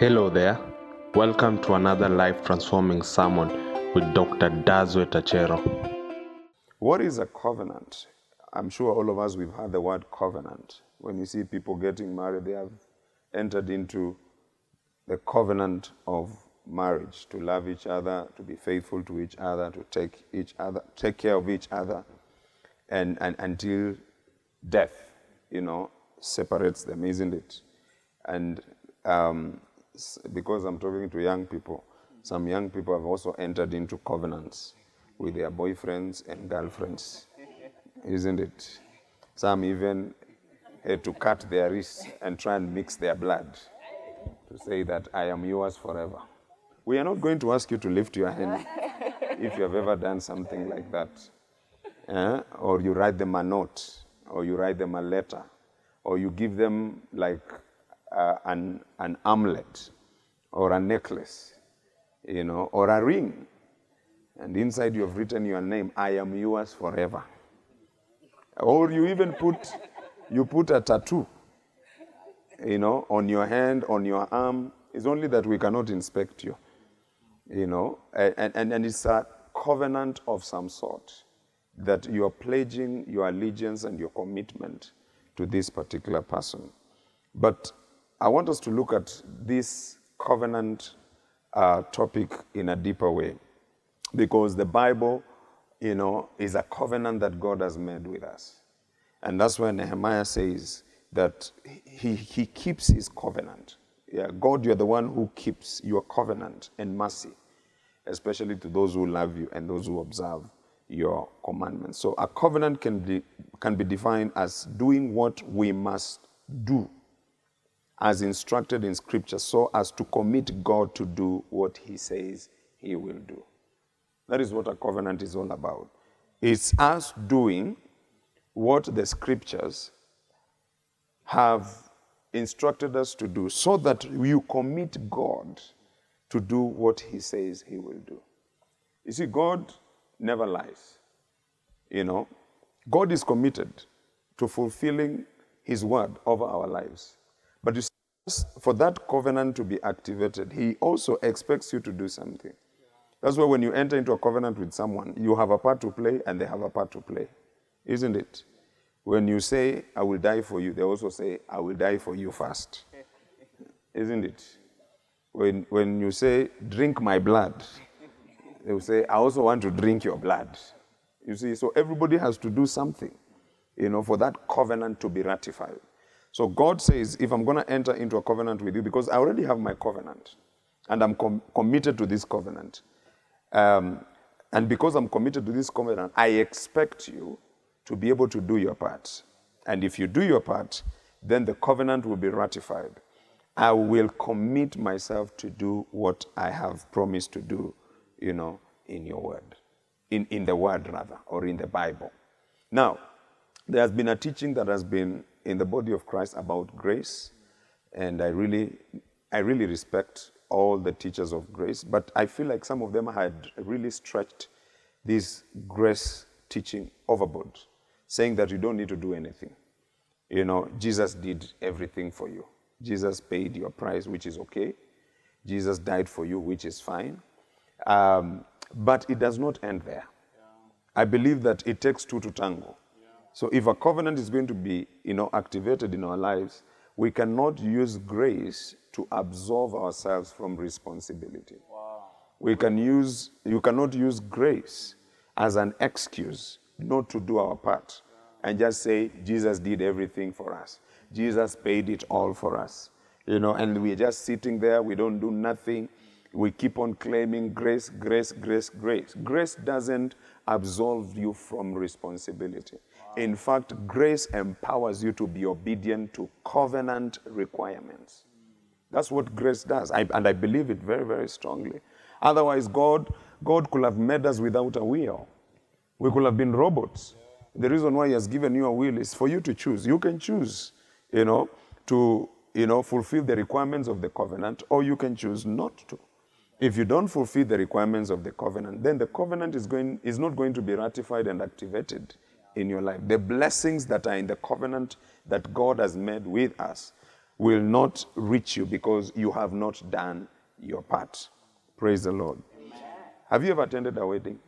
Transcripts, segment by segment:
Hello there. Welcome to another life transforming sermon with Dr. Dodzweit Achero. What is a covenant? I'm sure all of us we've heard the word covenant. When you see people getting married, they have entered into the covenant of marriage to love each other, to be faithful to each other, to take each other, take care of each other, and, and until death, you know, separates them, isn't it? And um, because I'm talking to young people, some young people have also entered into covenants with their boyfriends and girlfriends, isn't it? Some even had to cut their wrists and try and mix their blood to say that I am yours forever. We are not going to ask you to lift your hand if you have ever done something like that. Eh? Or you write them a note, or you write them a letter, or you give them like uh, an, an amulet or a necklace, you know, or a ring. And inside you have written your name, I am yours forever. Or you even put, you put a tattoo, you know, on your hand, on your arm. It's only that we cannot inspect you, you know, and, and, and it's a covenant of some sort that you are pledging your allegiance and your commitment to this particular person. But I want us to look at this covenant uh, topic in a deeper way because the Bible, you know, is a covenant that God has made with us. And that's why Nehemiah says that he, he keeps his covenant. Yeah, God, you're the one who keeps your covenant and mercy, especially to those who love you and those who observe your commandments. So a covenant can be, can be defined as doing what we must do as instructed in Scripture so as to commit God to do what He says He will do. That is what a covenant is all about. It's us doing what the Scriptures have instructed us to do so that you commit God to do what He says He will do. You see, God never lies. You know, God is committed to fulfilling His word over our lives. For that covenant to be activated, He also expects you to do something. That's why when you enter into a covenant with someone, you have a part to play and they have a part to play. Isn't it? When you say, I will die for you, they also say, I will die for you first. Isn't it? When, when you say, drink my blood, they will say, I also want to drink your blood. You see, so everybody has to do something, you know, for that covenant to be ratified. So God says, if I'm going to enter into a covenant with you, because I already have my covenant, and I'm com- committed to this covenant, um, and because I'm committed to this covenant, I expect you to be able to do your part. And if you do your part, then the covenant will be ratified. I will commit myself to do what I have promised to do, you know, in your word, in, in the word rather, or in the Bible. Now, there has been a teaching that has been in the body of Christ about grace, and I really, I really respect all the teachers of grace, but I feel like some of them had really stretched this grace teaching overboard, saying that you don't need to do anything. You know, Jesus did everything for you. Jesus paid your price, which is okay. Jesus died for you, which is fine. Um, but it does not end there. I believe that it takes two to tango. So if a covenant is going to be, you know, activated in our lives, we cannot use grace to absolve ourselves from responsibility. We can use, you cannot use grace as an excuse not to do our part and just say Jesus did everything for us. Jesus paid it all for us. You know, and we're just sitting there, we don't do nothing. We keep on claiming grace, grace, grace, grace. Grace doesn't absolve you from responsibility. In fact, grace empowers you to be obedient to covenant requirements. That's what grace does. I, and I believe it very, very strongly. Otherwise, God, God could have made us without a will. We could have been robots. The reason why He has given you a will is for you to choose. You can choose, you know, to you know fulfill the requirements of the covenant, or you can choose not to. If you don't fulfill the requirements of the covenant, then the covenant is going is not going to be ratified and activated in your life. The blessings that are in the covenant that God has made with us will not reach you because you have not done your part. Praise the Lord. Have you ever attended a wedding?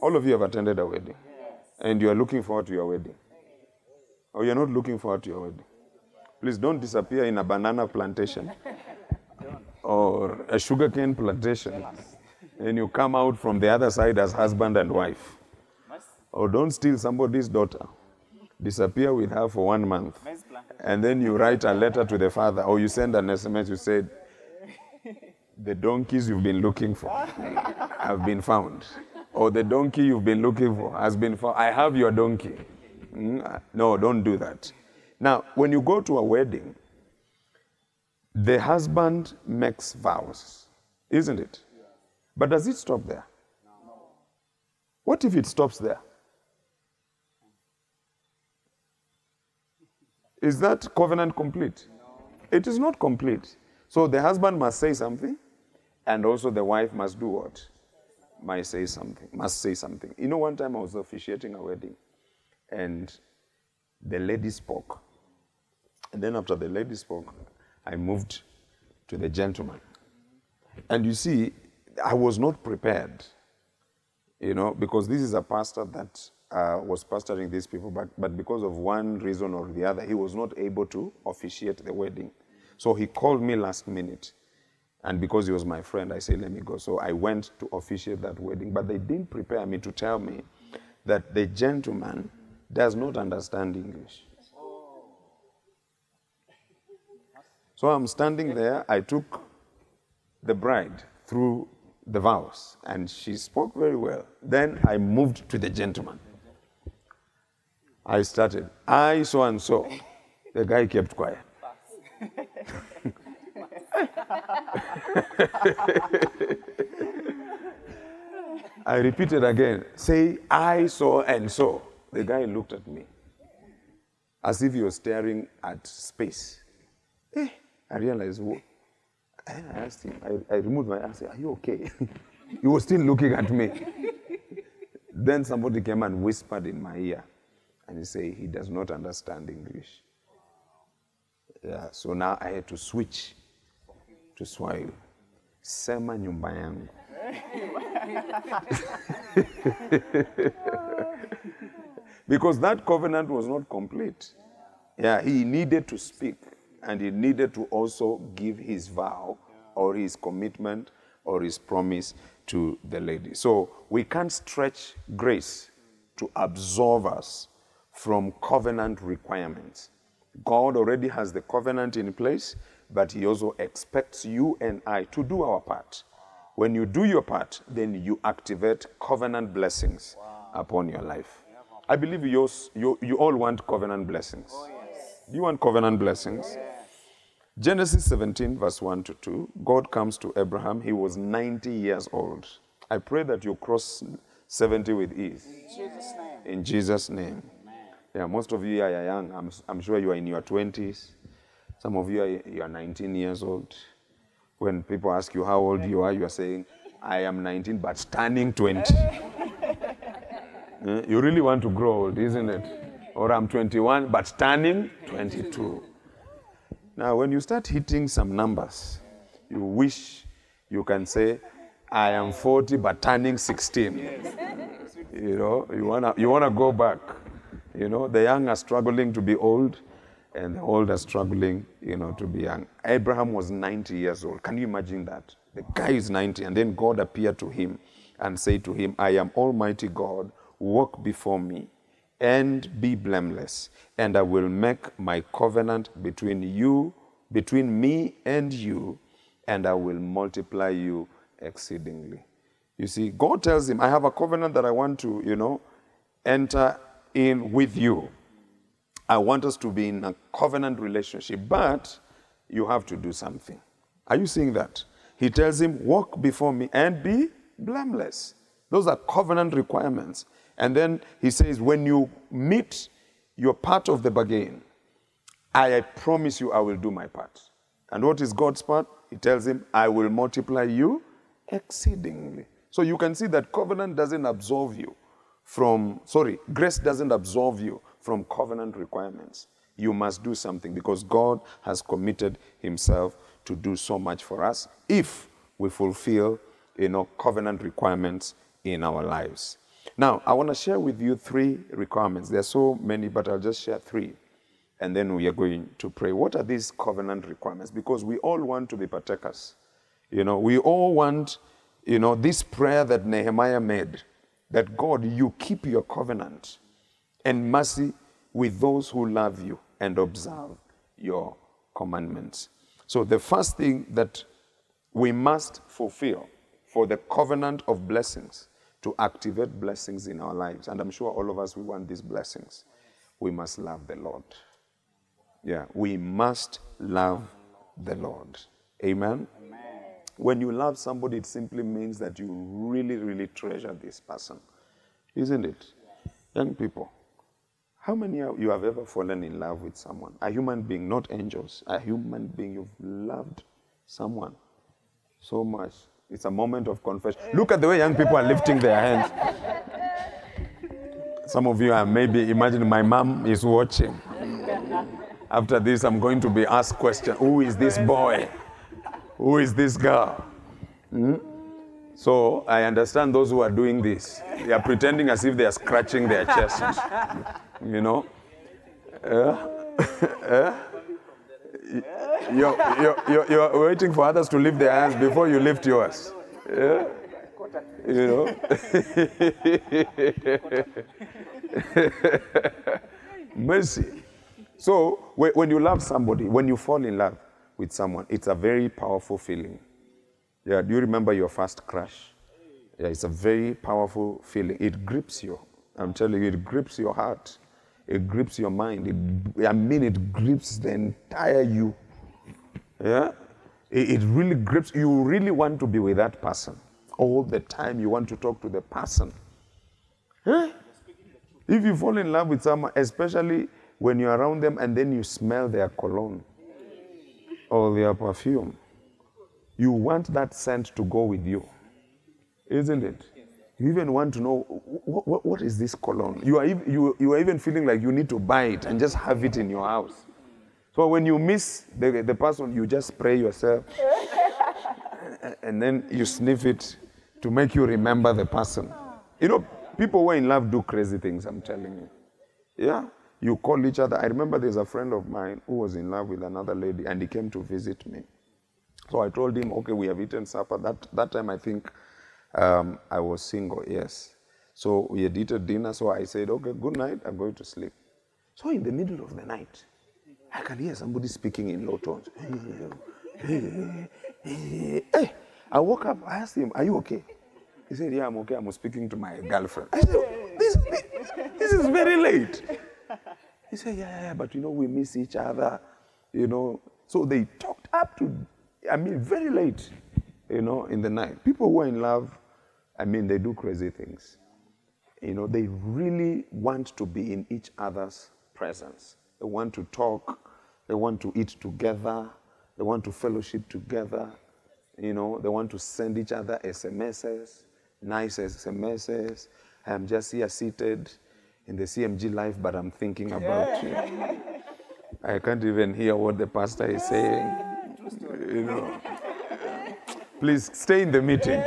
All of you have attended a wedding. And you are looking forward to your wedding. Or you're not looking forward to your wedding. Please don't disappear in a banana plantation or a sugarcane plantation and you come out from the other side as husband and wife. Or don't steal somebody's daughter. Disappear with her for one month. And then you write a letter to the father or you send an SMS, you said, the donkeys you've been looking for have been found. Or the donkey you've been looking for has been found. I have your donkey. Mm, No, don't do that. Now, when you go to a wedding, the husband makes vows, isn't it? But does it stop there? What if it stops there? Is that covenant complete? It is not complete. So the husband must say something, and also the wife must do what? Must say something. Must say something. You know, one time I was officiating a wedding, and the lady spoke. And then after the lady spoke, I moved to the gentleman. And you see, I was not prepared, you know, because this is a pastor that uh, was pastoring these people, but, but because of one reason or the other, he was not able to officiate the wedding. So he called me last minute. And because he was my friend, I said, let me go. So I went to officiate that wedding. But they didn't prepare me to tell me that the gentleman does not understand English. So I'm standing there. I took the bride through the vows, and she spoke very well. Then I moved to the gentleman. I started, I so and so. The guy kept quiet. I repeated again, say, I saw and so. The guy looked at me as if he was staring at space. Eh, I realized, wha- I asked him, I, I removed my said, Are you okay? he was still looking at me. then somebody came and whispered in my ear and he say He does not understand English. Yeah, so now I had to switch to Swahili. Sema nyumba yangu. because that covenant was not complete. Yeah, he needed to speak and he needed to also give his vow or his commitment or his promise to the lady. So we can't stretch grace to absolve us from covenant requirements. God already has the covenant in place, but he also expects you and I to do our part. When you do your part, then you activate covenant blessings upon your life. I believe you, you, you all want covenant blessings. Oh, do you want covenant blessings? Genesis 17, verse 1 to 2. God comes to Abraham. He was 90 years old. I pray that you cross 70 with ease. Jesus' name. In Jesus' name. Yeah, most of you are young. I'm, I'm sure you are in your 20s. Some of you are, you are 19 years old. When people ask you how old you are, you are saying, I am 19, but turning 20. Eh, you really want to grow old, isn't it? Or I'm 21, but turning 22. Now, when you start hitting some numbers, you wish you can say, I am 40, but turning 16. You know, you wanna you wanna go back. You know, the young are struggling to be old, and the old are struggling, you know, to be young. Abraham was 90 years old. Can you imagine that? The guy is 90, and then God appeared to him and said to him, I am Almighty God, walk before me and be blameless, and I will make my covenant between you, between me and you, and I will multiply you exceedingly. You see, God tells him, I have a covenant that I want to, you know, enter in with you. I want us to be in a covenant relationship, but you have to do something. Are you seeing that? He tells him, Walk before me and be blameless. Those are covenant requirements. And then he says, When you meet your part of the bargain, I promise you I will do my part. And what is God's part? He tells him, I will multiply you exceedingly. So you can see that covenant doesn't absolve you from, sorry, grace doesn't absolve you from covenant requirements. You must do something because God has committed Himself to do so much for us if we fulfill you know, covenant requirements in our lives. Now, I want to share with you three requirements. There are so many, but I'll just share three. And then we are going to pray. What are these covenant requirements? Because we all want to be partakers. You know, we all want, you know, this prayer that Nehemiah made that God, you keep your covenant and mercy with those who love you and observe your commandments. So, the first thing that we must fulfill for the covenant of blessings to activate blessings in our lives, and I'm sure all of us we want these blessings, we must love the Lord. Yeah, we must love the Lord. Amen. When you love somebody, it simply means that you really, really treasure this person. Isn't it? Young people, how many of you have ever fallen in love with someone? A human being, not angels. A human being, you've loved someone so much. It's a moment of confession. Look at the way young people are lifting their hands. Some of you are maybe imagining my mom is watching. After this, I'm going to be asked question: Who is this boy? Who is this girl? Hmm? So I understand those who are doing this. They are pretending as if they are scratching their chests. You know? Uh, you're, you're, you're, you're, waiting for others to lift their hands before you lift yours. Yeah? You know? Mercy. So, when you love somebody, when you fall in love with someone, it's a very powerful feeling. Yeah, do you remember your first crush? Yeah, it's a very powerful feeling. It grips you. I'm telling you, it grips your heart. It grips your mind. It, I mean, it grips the entire you. Yeah? It, it really grips. You really want to be with that person. All the time, you want to talk to the person. Huh? If you fall in love with someone, especially when you're around them and then you smell their cologne or their perfume, you want that scent to go with you, isn't it? You even want to know what, what, what is this cologne? You are, you, you are even feeling like you need to buy it and just have it in your house. So when you miss the, the person, you just spray yourself and then you sniff it to make you remember the person. You know, people who are in love do crazy things, I'm telling you. Yeah? You call each other. I remember there's a friend of mine who was in love with another lady and he came to visit me. So I told him, okay, we have eaten supper. That, that time I think um, I was single, yes. So we had eaten dinner. So I said, okay, good night. I'm going to sleep. So in the middle of the night, I can hear somebody speaking in low tones. Hey, I woke up. I asked him, are you okay? He said, yeah, I'm okay. I'm speaking to my girlfriend. I said, this, this, this is very late. He said, yeah, yeah, but you know, we miss each other, you know. So they talked up to, I mean, very late, you know, in the night. People who are in love, I mean, they do crazy things. You know, they really want to be in each other's presence. They want to talk, they want to eat together, they want to fellowship together, you know, they want to send each other SMSs, nice SMSs. I'm just here seated in the CMG life, but I'm thinking about you. I can't even hear what the pastor is saying. You know. Please stay in the meeting.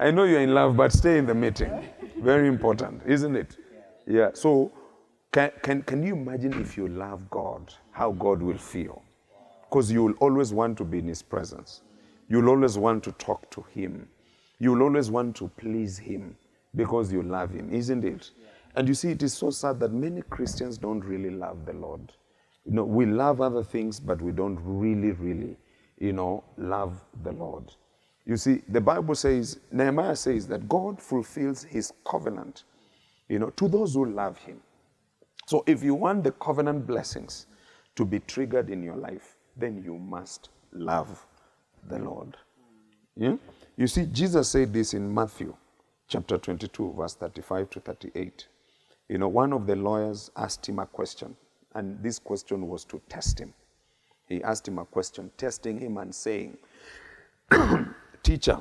I know you're in love, but stay in the meeting. Very important, isn't it? Yeah. So, can, can, can you imagine if you love God, how God will feel? Because you will always want to be in His presence. You'll always want to talk to Him. You'll always want to please Him because you love Him, isn't it? And you see, it is so sad that many Christians don't really love the Lord. You know, we love other things, but we don't really, really, you know, love the Lord. You see, the Bible says, Nehemiah says that God fulfills his covenant, you know, to those who love him. So if you want the covenant blessings to be triggered in your life, then you must love the Lord. Yeah? You see, Jesus said this in Matthew chapter 22, verse 35 to 38. You know, one of the lawyers asked him a question, and this question was to test him. He asked him a question, testing him and saying, Teacher,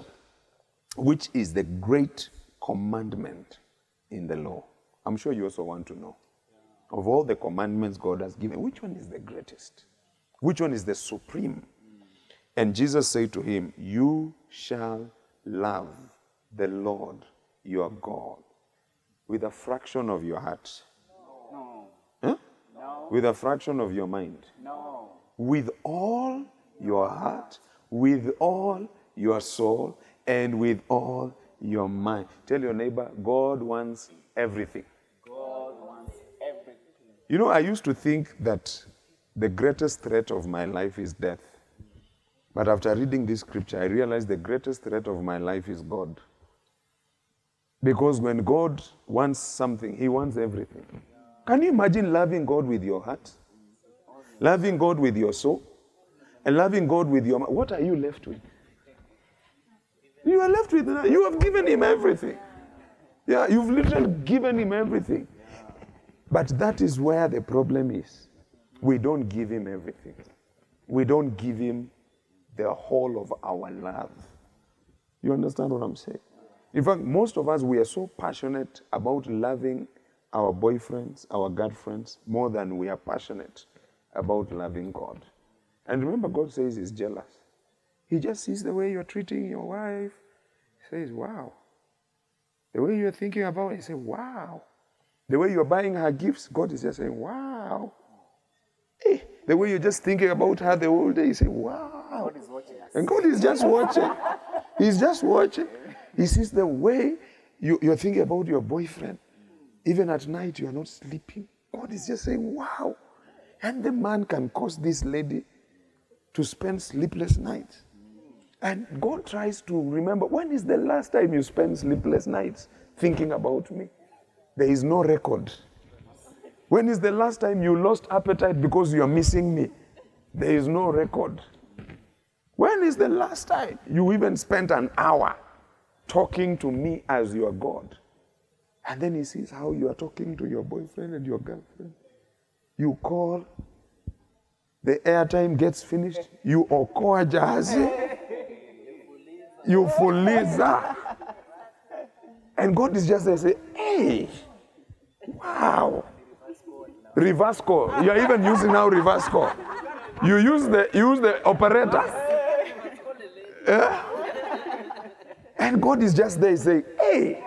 which is the great commandment in the law? I'm sure you also want to know. of all the commandments God has given, which one is the greatest? Which one is the supreme? And Jesus said to him, You shall love the Lord your God with a fraction of your heart. No. Huh? No. With a fraction of your mind. No. With all your heart, with all your soul, and with all your mind. Tell your neighbor, God wants everything. God wants everything. You know, I used to think that the greatest threat of my life is death. But after reading this scripture, I realized the greatest threat of my life is God. Because when God wants something, He wants everything. Can you imagine loving God with your heart? Loving God with your soul? And loving God with your mind? What are you left with? You are left with, you have given Him everything. Yeah, you've literally given Him everything. But that is where the problem is. We don't give Him everything, we don't give Him the whole of our love. You understand what I'm saying? In fact, most of us, we are so passionate about loving our boyfriends, our girlfriends, more than we are passionate about loving God. And remember, God says He's jealous. He just sees the way you're treating your wife. He says, Wow. The way you're thinking about it, he says, Wow. The way you're buying her gifts, God is just saying, Wow. Eh, the way you're just thinking about her the whole day, He say, Wow. God is watching us. And God is just watching. He's just watching. He sees the way you, you're thinking about your boyfriend. Even at night, you are not sleeping. God is just saying, Wow. And the man can cause this lady to spend sleepless nights. And God tries to remember when is the last time you spent sleepless nights thinking about me? There is no record. When is the last time you lost appetite because you are missing me? There is no record. When is the last time you even spent an hour talking to me as your God? And then he sees how you are talking to your boyfriend and your girlfriend. You call, the airtime gets finished, you okoa jahazi, you fuliza. And God is just there say, hey, wow. Reverse call. You are even using now reverse call. You use the use the operator. Yeah? And God is just there saying, hey.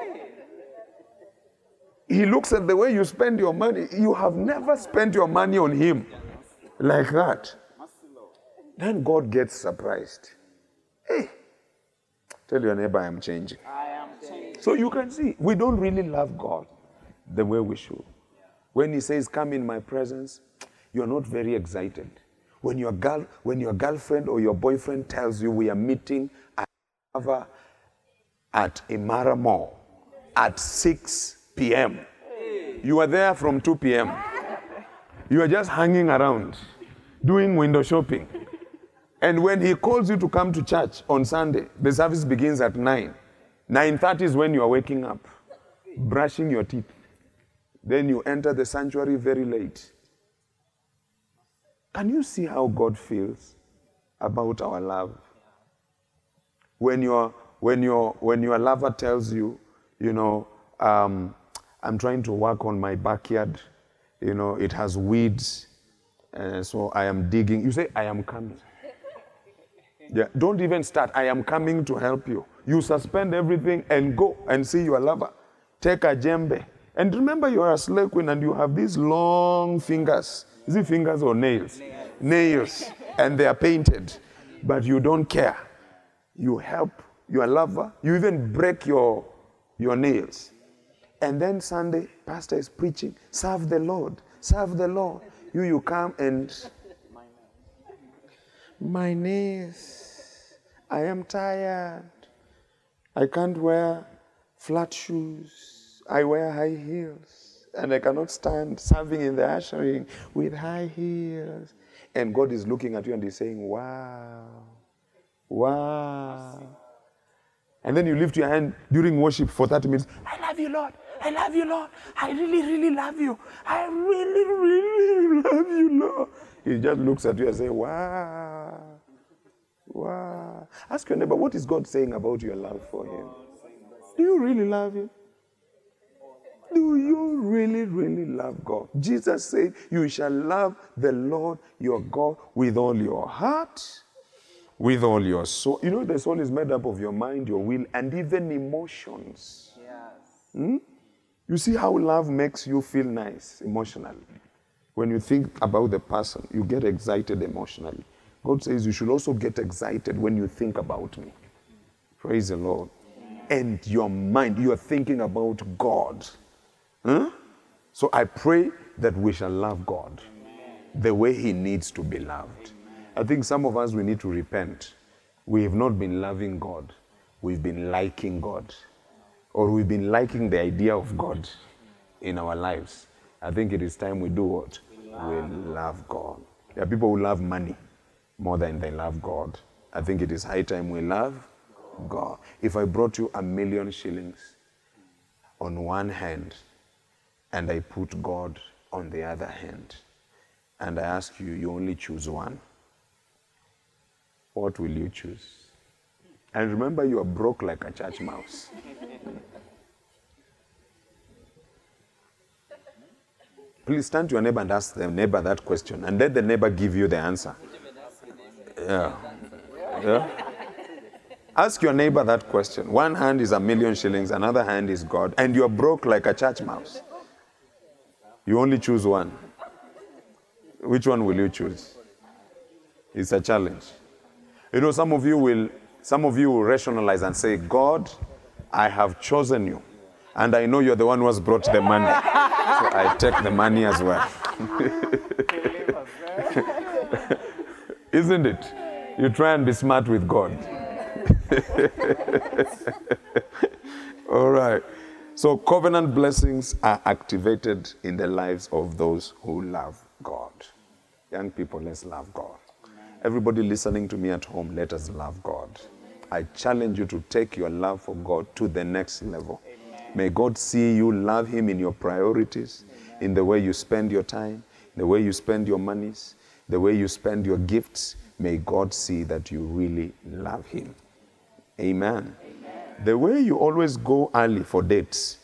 He looks at the way you spend your money. You have never spent your money on Him like that. Then God gets surprised. Hey, tell your neighbor I'm changing. I am changed. So you can see, we don't really love God the way we should. When He says, Come in my presence, you're not very excited. When your, girl, when your girlfriend or your boyfriend tells you we are meeting at, at Imaara Mall at 6 p.m., you are there from 2 p.m. You are just hanging around, doing window shopping. And when he calls you to come to church on Sunday, the service begins at 9. 9.30 is when you are waking up, brushing your teeth. Then you enter the sanctuary very late. Can you see how God feels about our love? When your, when your, when your lover tells you, you know, um, I'm trying to work on my backyard, you know, it has weeds, uh, so I am digging. You say, I am coming. Yeah, don't even start. I am coming to help you. You suspend everything and go and see your lover. Take a jembe. And remember, you are a slave queen and you have these long fingers. Is it fingers or nails? Nails. And they are painted. But you don't care. You help your lover. You even break your, your nails. And then Sunday, pastor is preaching, serve the Lord, serve the Lord. You, you come and my knees, I am tired. I can't wear flat shoes. I wear high heels. And I cannot stand serving in the ushering with high heels. And God is looking at you and He's saying, Wow, wow. And then you lift your hand during worship for 30 minutes. I love you, Lord. I love you, Lord. I really, really love you. I really, really love you, Lord. He just looks at you and says, Wow. Wow. Ask your neighbor, what is God saying about your love for Him? Do you really love Him? Do you really, really love God? Jesus said, You shall love the Lord your God with all your heart, with all your soul. You know, the soul is made up of your mind, your will, and even emotions. Yes. Hmm? You see how love makes you feel nice emotionally. When you think about the person, you get excited emotionally. God says you should also get excited when you think about me. Praise the Lord. And your mind, you are thinking about God. Huh? So I pray that we shall love God the way He needs to be loved. I think some of us, we need to repent. We have not been loving God, we've been liking God or we've been liking the idea of God in our lives. I think it is time we do what? We love God. There are people who love money more than they love God. I think it is high time we love God. If I brought you a million shillings on one hand and I put God on the other hand, and I ask you, you only choose one, what will you choose? And remember, you are broke like a church mouse. Please turn to your neighbor and ask the neighbor that question, and let the neighbor give you the answer. Yeah. Yeah. Ask your neighbor that question. One hand is a million shillings, another hand is God, and you're broke like a church mouse. You only choose one. Which one will you choose? It's a challenge. You know, some of you will some of you will rationalize and say, God, I have chosen you. And I know you're the one who has brought the money. So I take the money as well. Isn't it? You try and be smart with God. All right. So covenant blessings are activated in the lives of those who love God. Young people, let's love God. Everybody listening to me at home, let us love God. I challenge you to take your love for God to the next level. May God see you love Him in your priorities, in the way you spend your time, the way you spend your monies, the way you spend your gifts. May God see that you really love Him. Amen. The way you always go early for dates,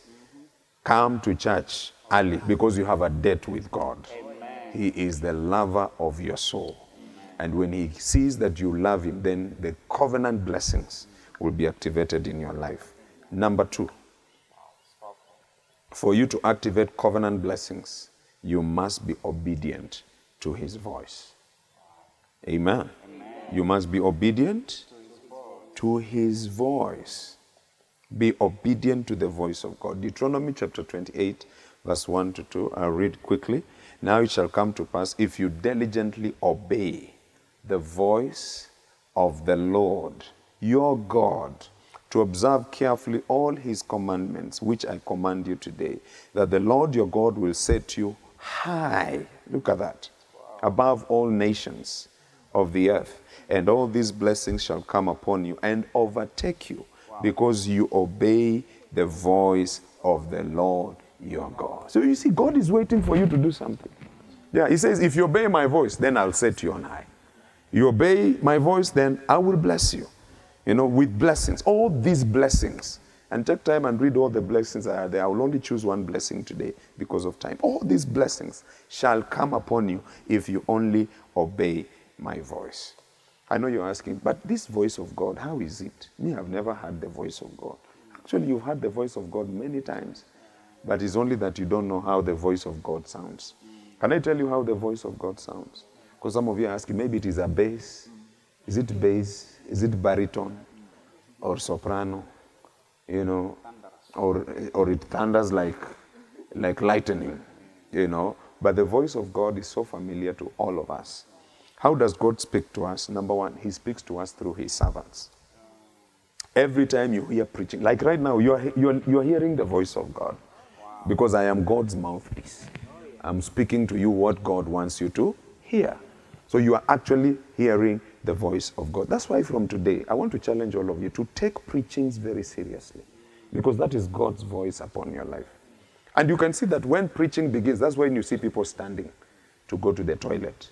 come to church early because you have a date with God. He is the lover of your soul. And when He sees that you love Him, then the covenant blessings will be activated in your life. Number two, for you to activate covenant blessings, you must be obedient to His voice. Amen. You must be obedient to His voice. Be obedient to the voice of God. Deuteronomy chapter 28, verse 1 to 2. I'll read quickly. Now it shall come to pass if you diligently obey the voice of the Lord your God to observe carefully all his commandments, which I command you today, that the Lord your God will set you high. Look at that. Above all nations of the earth. And all these blessings shall come upon you and overtake you because you obey the voice of the Lord your God. So you see, God is waiting for you to do something. Yeah, He says, if you obey my voice, then I'll set you on high. You obey my voice, then I will bless you. You know, with blessings, all these blessings. And take time and read all the blessings that are there. I will only choose one blessing today because of time. All these blessings shall come upon you if you only obey my voice. I know you're asking, but this voice of God, how is it? Me, I've never heard the voice of God. Actually, you've heard the voice of God many times, but it's only that you don't know how the voice of God sounds. Can I tell you how the voice of God sounds? Because some of you are asking, maybe it is a bass. Is it bass? Is it baritone? Or soprano? You know? Or, or it thunders like, like lightning, you know? But the voice of God is so familiar to all of us. How does God speak to us? Number one, He speaks to us through His servants. Every time you hear preaching, like right now, you're, you're, you're hearing the voice of God because I am God's mouthpiece. I'm speaking to you what God wants you to hear. So you are actually hearing the voice of God. That's why from today, I want to challenge all of you to take preachings very seriously because that is God's voice upon your life. And you can see that when preaching begins, that's when you see people standing to go to the toilet.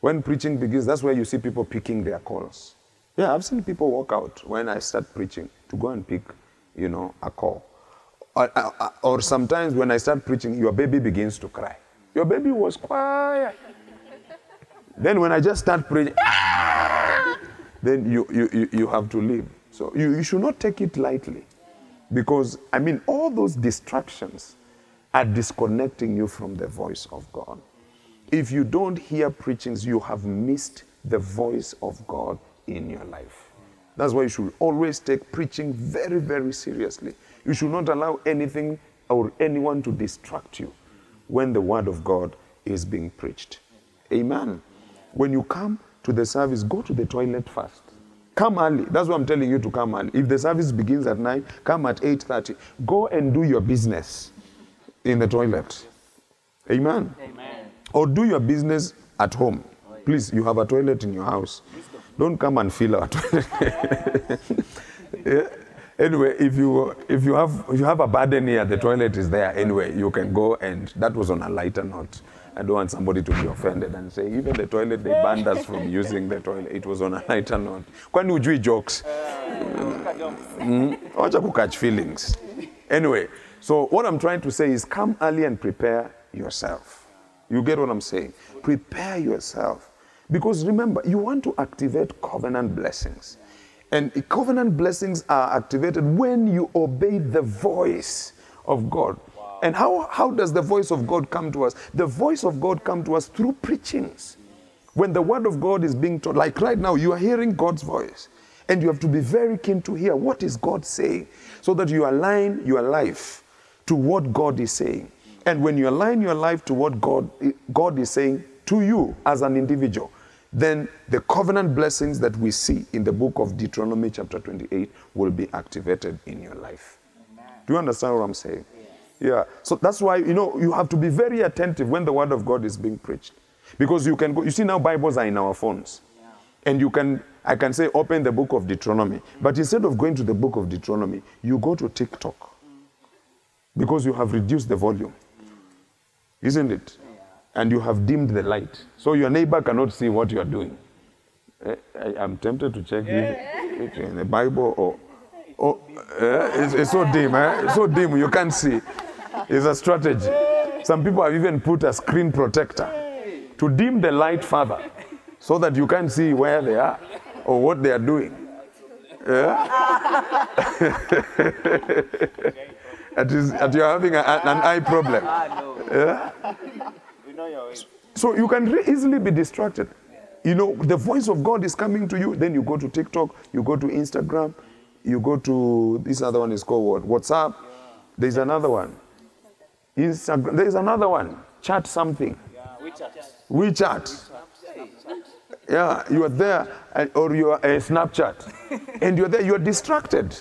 When preaching begins, that's where you see people picking their calls. Yeah, I've seen people walk out when I start preaching to go and pick, you know, a call. Or, or, or sometimes when I start preaching, your baby begins to cry. Your baby was quiet. Then when I just start preaching, ah, then you, you, you, you have to leave. So you, you should not take it lightly. Because, I mean, all those distractions are disconnecting you from the voice of God. If you don't hear preachings, you have missed the voice of God in your life. That's why you should always take preaching very, very seriously. You should not allow anything or anyone to distract you when the word of God is being preached. Amen. When you come to the service, go to the toilet first. Come early. That's why I'm telling you to come early. If the service begins at 9, come at 8:30. Go and do your business in the toilet. Amen. Amen. Or do your business at home. Please, you have a toilet in your house. Don't come and fill our toilet. Yeah. Anyway, if you if you have if you have a burden here, the toilet is there anyway. You can go and that was on a lighter note. I don't want somebody to be offended and say even the toilet they banned us from using the toilet. It was on a lighter note. Kwani ujui jokes? Hmm? Wacha catch feelings. Anyway, so what I'm trying to say is come early and prepare yourself. You get what I'm saying? Prepare yourself. Because remember, you want to activate covenant blessings. And covenant blessings are activated when you obey the voice of God. And how, how does the voice of God come to us? The voice of God come to us through preachings. When the word of God is being taught, like right now, you are hearing God's voice. And you have to be very keen to hear what is God saying so that you align your life to what God is saying. And when you align your life to what God, God is saying to you as an individual, then the covenant blessings that we see in the book of Deuteronomy, chapter 28, will be activated in your life. Do you understand what I'm saying? Yeah. So that's why, you know, you have to be very attentive when the word of God is being preached. Because you can go, you see now Bibles are in our phones. And you can, I can say, open the book of Deuteronomy. But instead of going to the book of Deuteronomy, you go to TikTok. Mm. Because you have reduced the volume. Mm. Isn't it? And you have dimmed the light. So your neighbor cannot see what you are doing. Eh, I, am tempted to check if if in the Bible or. or eh, it's, it's so dim, eh? It's so dim, you can't see. It's a strategy. Some people have even put a screen protector to dim the light further so that you can't see where they are or what they are doing. Yeah? That is, that you're having a, an eye problem. We know your way. So you can re- easily be distracted. You know, the voice of God is coming to you. Then you go to TikTok, you go to Instagram, you go to this other one is called what? WhatsApp. There's another one. Instagram. There's another one. Chat something. Yeah, we chat. WeChat. Yeah, you are there, and, or you are a Snapchat, and you're there. You are distracted.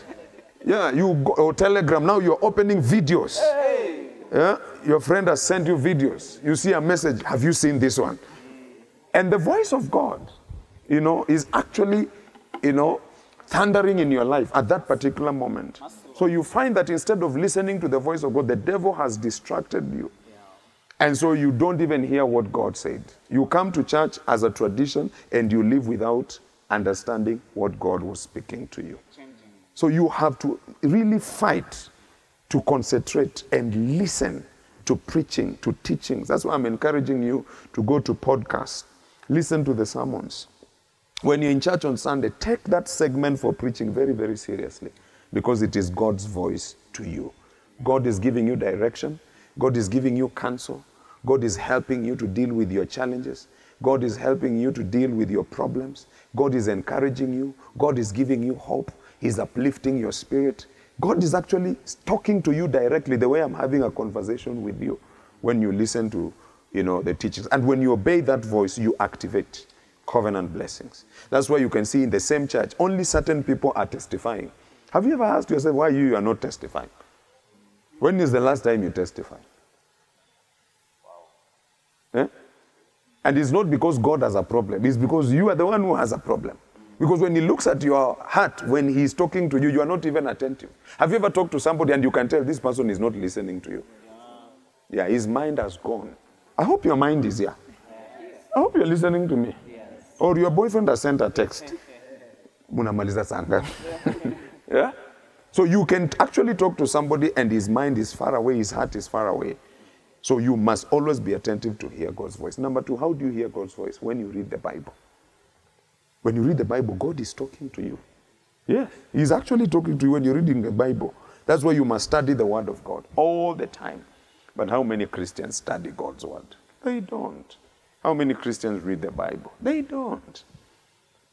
Yeah, you go, or Telegram. Now you're opening videos. Yeah, your friend has sent you videos. You see a message. Have you seen this one? And the voice of God, you know, is actually, you know, thundering in your life at that particular moment. So you find that instead of listening to the voice of God, the devil has distracted you. And so you don't even hear what God said. You come to church as a tradition and you live without understanding what God was speaking to you. So you have to really fight to concentrate and listen to preaching, to teachings. That's why I'm encouraging you to go to podcasts, listen to the sermons. When you're in church on Sunday, take that segment for preaching very, very seriously because it is God's voice to you. God is giving you direction, God is giving you counsel, God is helping you to deal with your challenges, God is helping you to deal with your problems, God is encouraging you, God is giving you hope, He's uplifting your spirit. God is actually talking to you directly the way I'm having a conversation with you when you listen to you know the teachings. And when you obey that voice, you activate covenant blessings. That's why you can see in the same church, only certain people are testifying. Have you ever asked yourself why you are not testifying? When is the last time you testified? Eh? And it's not because God has a problem, it's because you are the one who has a problem. Because when He looks at your heart, when He's talking to you, you are not even attentive. Have you ever talked to somebody and you can tell this person is not listening to you? Yeah, his mind has gone. I hope your mind is here. I hope you're listening to me. Or your boyfriend has sent a text. Munamaliza saa ngapi? yeah? So you can actually talk to somebody and his mind is far away, his heart is far away. So you must always be attentive to hear God's voice. Number two, how do you hear God's voice? When you read the Bible. When you read the Bible, God is talking to you. Yes. He's actually talking to you when you're reading the Bible. That's why you must study the Word of God all the time. But how many Christians study God's Word? They don't. How many Christians read the Bible? They don't.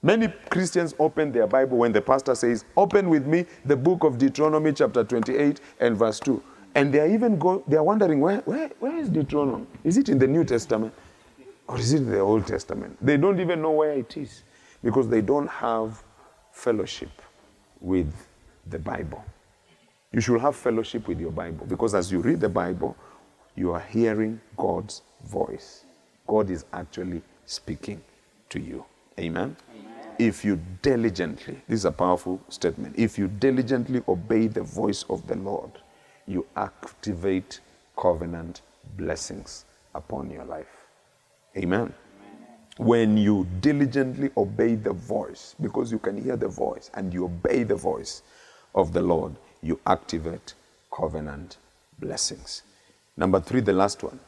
Many Christians open their Bible when the pastor says, Open with me the book of Deuteronomy, chapter 28 and verse 2. And they are even go, they are wondering, where, where, where is Deuteronomy? Is it in the New Testament or is it in the Old Testament? They don't even know where it is because they don't have fellowship with the Bible. You should have fellowship with your Bible because as you read the Bible, you are hearing God's voice. God is actually speaking to you. Amen? If you diligently, this is a powerful statement, if you diligently obey the voice of the Lord, you activate covenant blessings upon your life. Amen. When you diligently obey the voice, because you can hear the voice and you obey the voice of the Lord, you activate covenant blessings. Number three, the last one,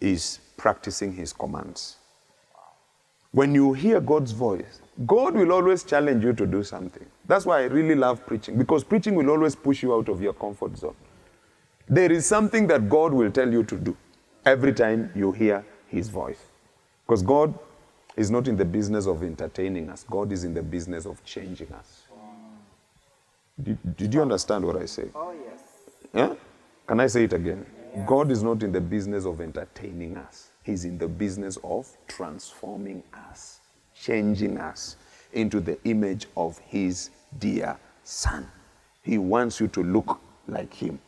is practicing his commands. When you hear God's voice, God will always challenge you to do something. That's why I really love preaching, because preaching will always push you out of your comfort zone. There is something that God will tell you to do every time you hear his voice. Because God is not in the business of entertaining us, God is in the business of changing us. Did, did you understand what I say? Oh, yes. Yeah? Can I say it again? God is not in the business of entertaining us. He's in the business of transforming us, changing us into the image of His dear Son. He wants you to look like Him.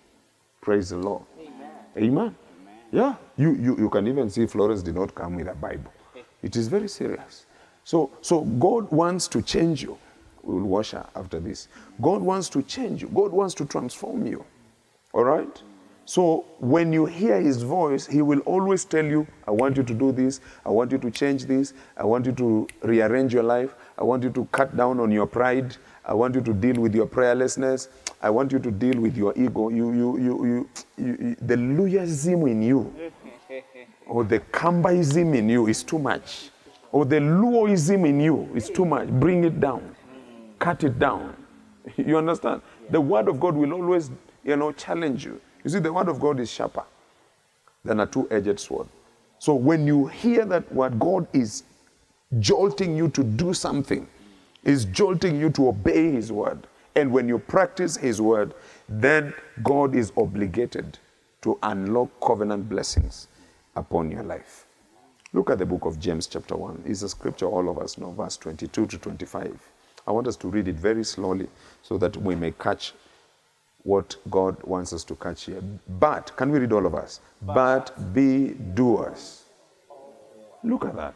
Praise the Lord. Amen. Amen. Yeah. You, you, you can even see Florence did not come with a Bible. It is very serious. So, so God wants to change you. We will wash her after this. God wants to change you. God wants to transform you. All right? So when you hear his voice, he will always tell you, I want you to do this. I want you to change this. I want you to rearrange your life. I want you to cut down on your pride. I want you to deal with your prayerlessness. I want you to deal with your ego. You, you, you, you, you, the Luyasm in you or the Kambaism in you is too much. Or the Luoism in you is too much. Bring it down. Cut it down. You understand? The word of God will always, you know, challenge you. You see, the word of God is sharper than a two-edged sword. So when you hear that word, God is jolting you to do something, is jolting you to obey his word. And when you practice his word, then God is obligated to unlock covenant blessings upon your life. Look at the book of James, chapter 1. It's a scripture all of us know, verse 22 to 25. I want us to read it very slowly so that we may catch what God wants us to catch here. But, can we read all of us? But be doers. Look at that.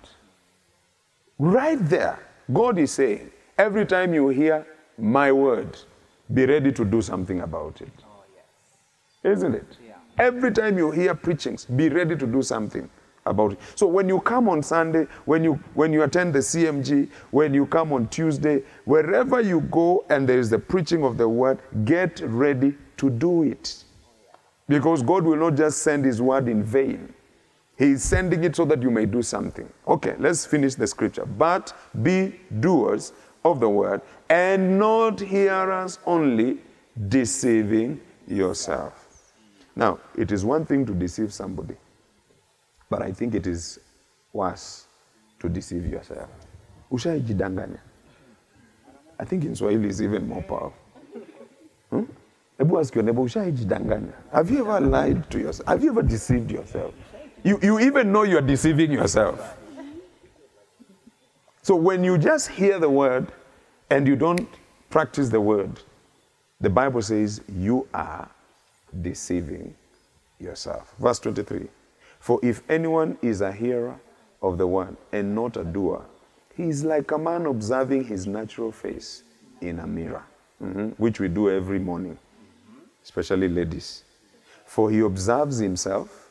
Right there, God is saying, every time you hear my word, be ready to do something about it. Isn't it? Every time you hear preachings, be ready to do something about it. So when you come on Sunday, when you when you attend the CMG, when you come on Tuesday, wherever you go and there is the preaching of the word, get ready to do it. Because God will not just send his word in vain. He is sending it so that you may do something. Okay, let's finish the scripture. But be doers of the word and not hearers only, deceiving yourself. Now, it is one thing to deceive somebody, but I think it is worse to deceive yourself. I think in Swahili is even more powerful. Hmm? Have you ever lied to yourself? Have you ever deceived yourself? You, you even know you're deceiving yourself. So when you just hear the word and you don't practice the word, the Bible says you are deceiving yourself. Verse 23 For if anyone is a hearer of the word and not a doer, he is like a man observing his natural face in a mirror, Mhm. which we do every morning, especially ladies. For he observes himself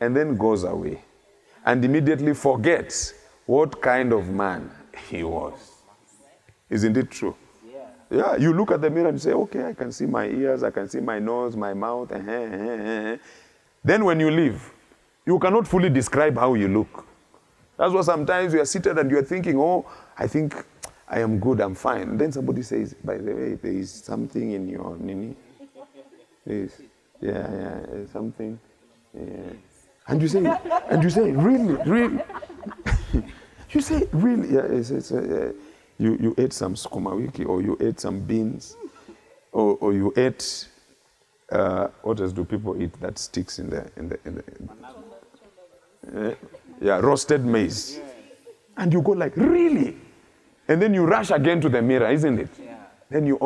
and then goes away and immediately forgets what kind of man he was. Isn't it true? Yeah. Yeah, you look at the mirror and you say, okay, I can see my ears, I can see my nose, my mouth. eh, eh, eh. Then when you leave, you cannot fully describe how you look. That's why sometimes you are seated and you are thinking, oh, I think I am good, I'm fine. then somebody says, by the way, there is something in your nini. Yes. Yeah, yeah, there's something. Yeah. And you say, and you say, really, really. you say, really, yeah, it's, it's, uh, you, you ate some sukuma wiki or you ate some beans or, or you ate, uh, what else do people eat that sticks in the, in the, in the Eh, yeah, roasted maize. And you go like, really? And then you rush again to the mirror, isn't it? Yeah. Then you,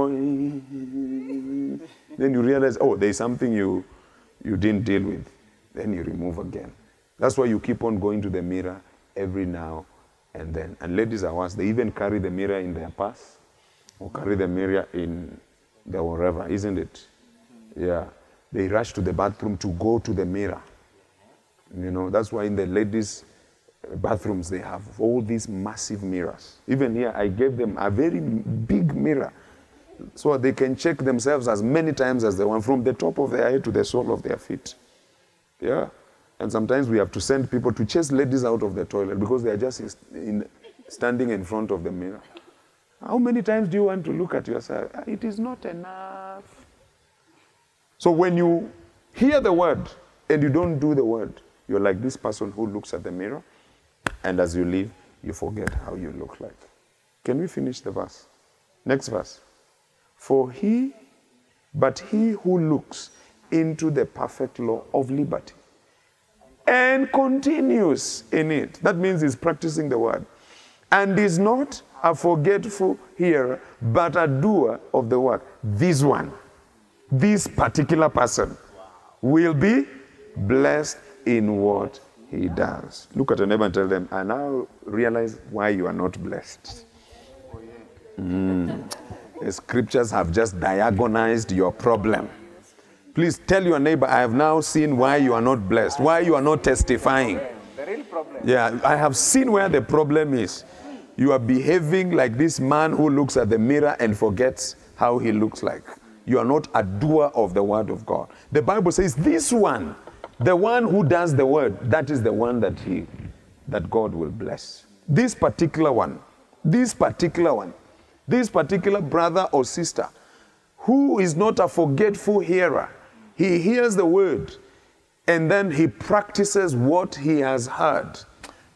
then you realize, oh, there's something you, you didn't deal with. Then you remove again. That's why you keep on going to the mirror every now and then. And ladies are once, they even carry the mirror in their purse or carry the mirror in their wherever, isn't it? Yeah. They rush to the bathroom to go to the mirror. You know, that's why in the ladies' bathrooms they have all these massive mirrors. Even here, I gave them a very big mirror so they can check themselves as many times as they want, from the top of their head to the sole of their feet. Yeah. And sometimes we have to send people to chase ladies out of the toilet because they are just in, in, standing in front of the mirror. How many times do you want to look at yourself? Ah, It is not enough. So when you hear the word and you don't do the word, you're like this person who looks at the mirror, and as you leave, you forget how you look like. Can we finish the verse? Next verse. For he, but he who looks into the perfect law of liberty and continues in it, that means he's practicing the word, and is not a forgetful hearer, but a doer of the work. This one, this particular person, will be blessed in what he does. Look at your neighbor and tell them, I now realize why you are not blessed. Mm. The scriptures have just diagonized your problem. Please tell your neighbor, I have now seen why you are not blessed, why you are not testifying. The real problem. Yeah, I have seen where the problem is. You are behaving like this man who looks at the mirror and forgets how he looks like. You are not a doer of the word of God. The Bible says this one, the one who does the word, that is the one that he that God will bless. This particular one, this particular one, this particular brother or sister who is not a forgetful hearer. He hears the word and then he practices what he has heard.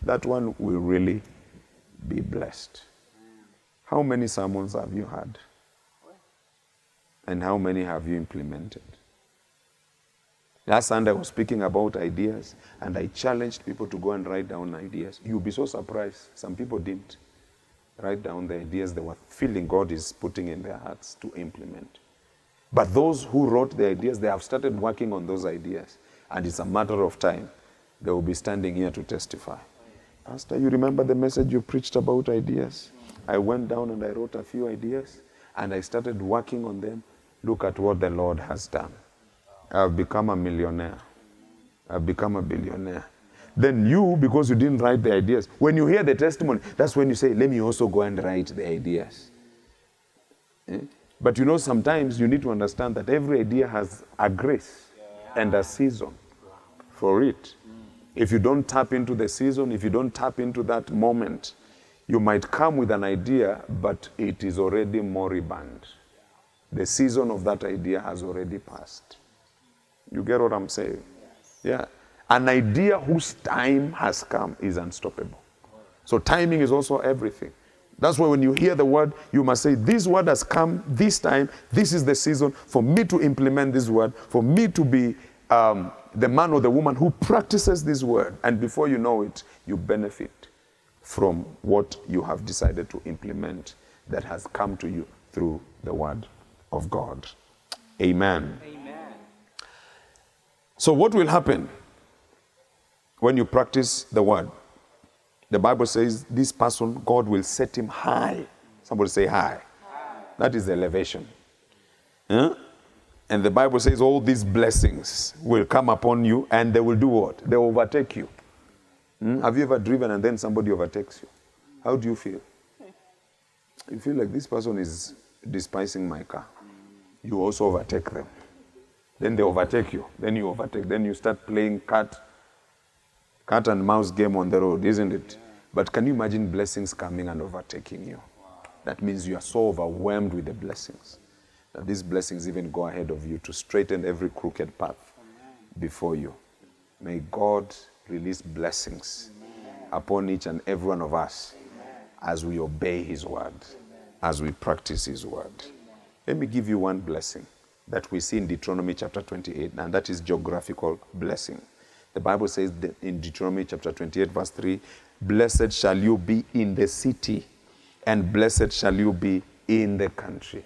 That one will really be blessed. How many sermons have you had? And how many have you implemented? Last Sunday I was speaking about ideas and I challenged people to go and write down ideas. You'll be so surprised. Some people didn't write down the ideas they were feeling God is putting in their hearts to implement. But those who wrote the ideas, they have started working on those ideas. And it's a matter of time. They will be standing here to testify. Pastor, you remember the message you preached about ideas? I went down and I wrote a few ideas and I started working on them. Look at what the Lord has done. I've become a millionaire. I've become a billionaire. Then you, because you didn't write the ideas, when you hear the testimony, that's when you say, let me also go and write the ideas. Eh? But you know, sometimes you need to understand that every idea has a grace and a season for it. Mm. If you don't tap into the season, if you don't tap into that moment, you might come with an idea, but it is already moribund. The season of that idea has already passed. You get what I'm saying? Yeah. An idea whose time has come is unstoppable. So timing is also everything. That's why when you hear the word, you must say, This word has come this time. This is the season for me to implement this word, for me to be um, the man or the woman who practices this word. And before you know it, you benefit from what you have decided to implement that has come to you through the word of God. Amen. Amen. So, what will happen when you practice the word? The Bible says this person, God will set him high. Somebody say high. That is elevation. Huh? And the Bible says all these blessings will come upon you and they will do what? They will overtake you. Hmm? Have you ever driven and then somebody overtakes you? How do you feel? You feel like this person is despising my car, you also overtake them. Then they overtake you. Then you overtake. Then you start playing cat, cat and mouse game on the road, isn't it? But can you imagine blessings coming and overtaking you? That means you are so overwhelmed with the blessings that these blessings even go ahead of you to straighten every crooked path before you. May God release blessings upon each and every one of us as we obey His word, as we practice His word. Let me give you one blessing that we see in Deuteronomy chapter 28, and that is geographical blessing. The Bible says in Deuteronomy chapter 28, verse 3 Blessed shall you be in the city, and blessed shall you be in the country.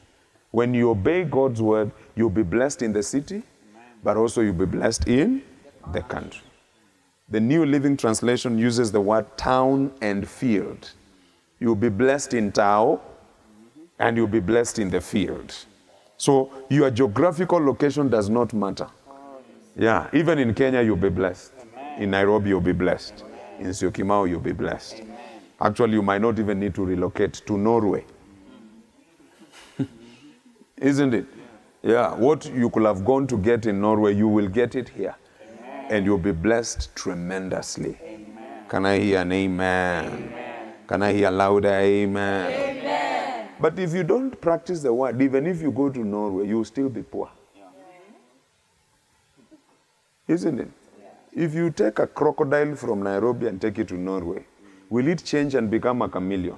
When you obey God's word, you'll be blessed in the city, but also you'll be blessed in the country. The New Living Translation uses the word town and field. You'll be blessed in town, and you'll be blessed in the field. So your geographical location does not matter. Yeah, even in Kenya, you'll be blessed. In Nairobi, you'll be blessed. In Syokimau, you'll be blessed. Actually, you might not even need to relocate to Norway. Isn't it? Yeah, what you could have gone to get in Norway, you will get it here. And you'll be blessed tremendously. Can I hear an amen? Can I hear louder amen? But if you don't practice the word, even if you go to Norway, you'll still be poor. Isn't it? If you take a crocodile from Nairobi and take it to Norway, will it change and become a chameleon?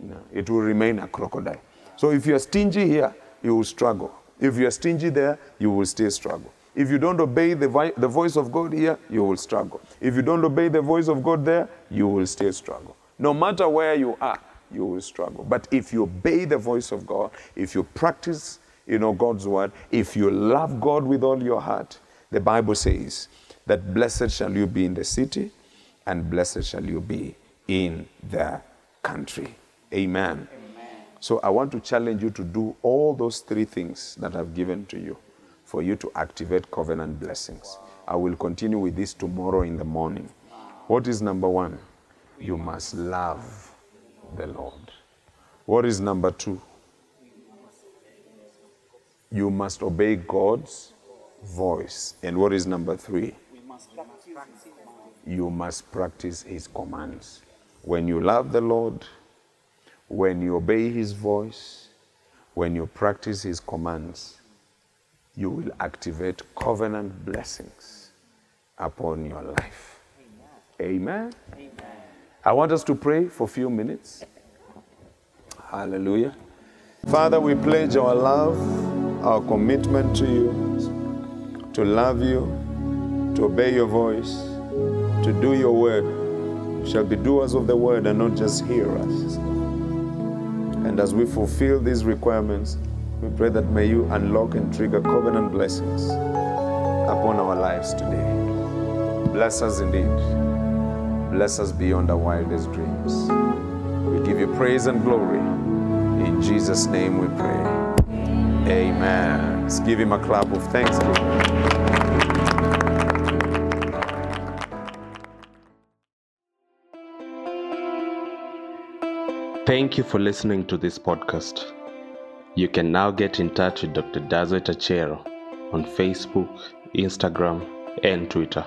No. It will remain a crocodile. So if you're stingy here, you will struggle. If you're stingy there, you will still struggle. If you don't obey the, vi- the voice of God here, you will struggle. If you don't obey the voice of God there, you will still struggle. No matter where you are, you will struggle. But if you obey the voice of God, if you practice, you know, God's word, if you love God with all your heart, the Bible says that blessed shall you be in the city and blessed shall you be in the country. Amen. So I want to challenge you to do all those three things that I've given to you for you to activate covenant blessings. I will continue with this tomorrow in the morning. What is number one? You must love the Lord. What is number two? You must obey God's voice. And what is number three? You must practice His commands. When you love the Lord, when you obey His voice, when you practice His commands, you will activate covenant blessings upon your life. Amen. I want us to pray for a few minutes. Hallelujah. Father, we pledge our love, our commitment to you, to love you, to obey your voice, to do your word. We shall be doers of the word and not just hearers. And as we fulfill these requirements, we pray that may you unlock and trigger covenant blessings upon our lives today. Bless us indeed. Bless us beyond our wildest dreams. We give you praise and glory. In Jesus' name we pray. Amen. Let's give him a clap of thanksgiving. Thank you for listening to this podcast. You can now get in touch with Dr. Dodzweit Achero on Facebook, Instagram, and Twitter.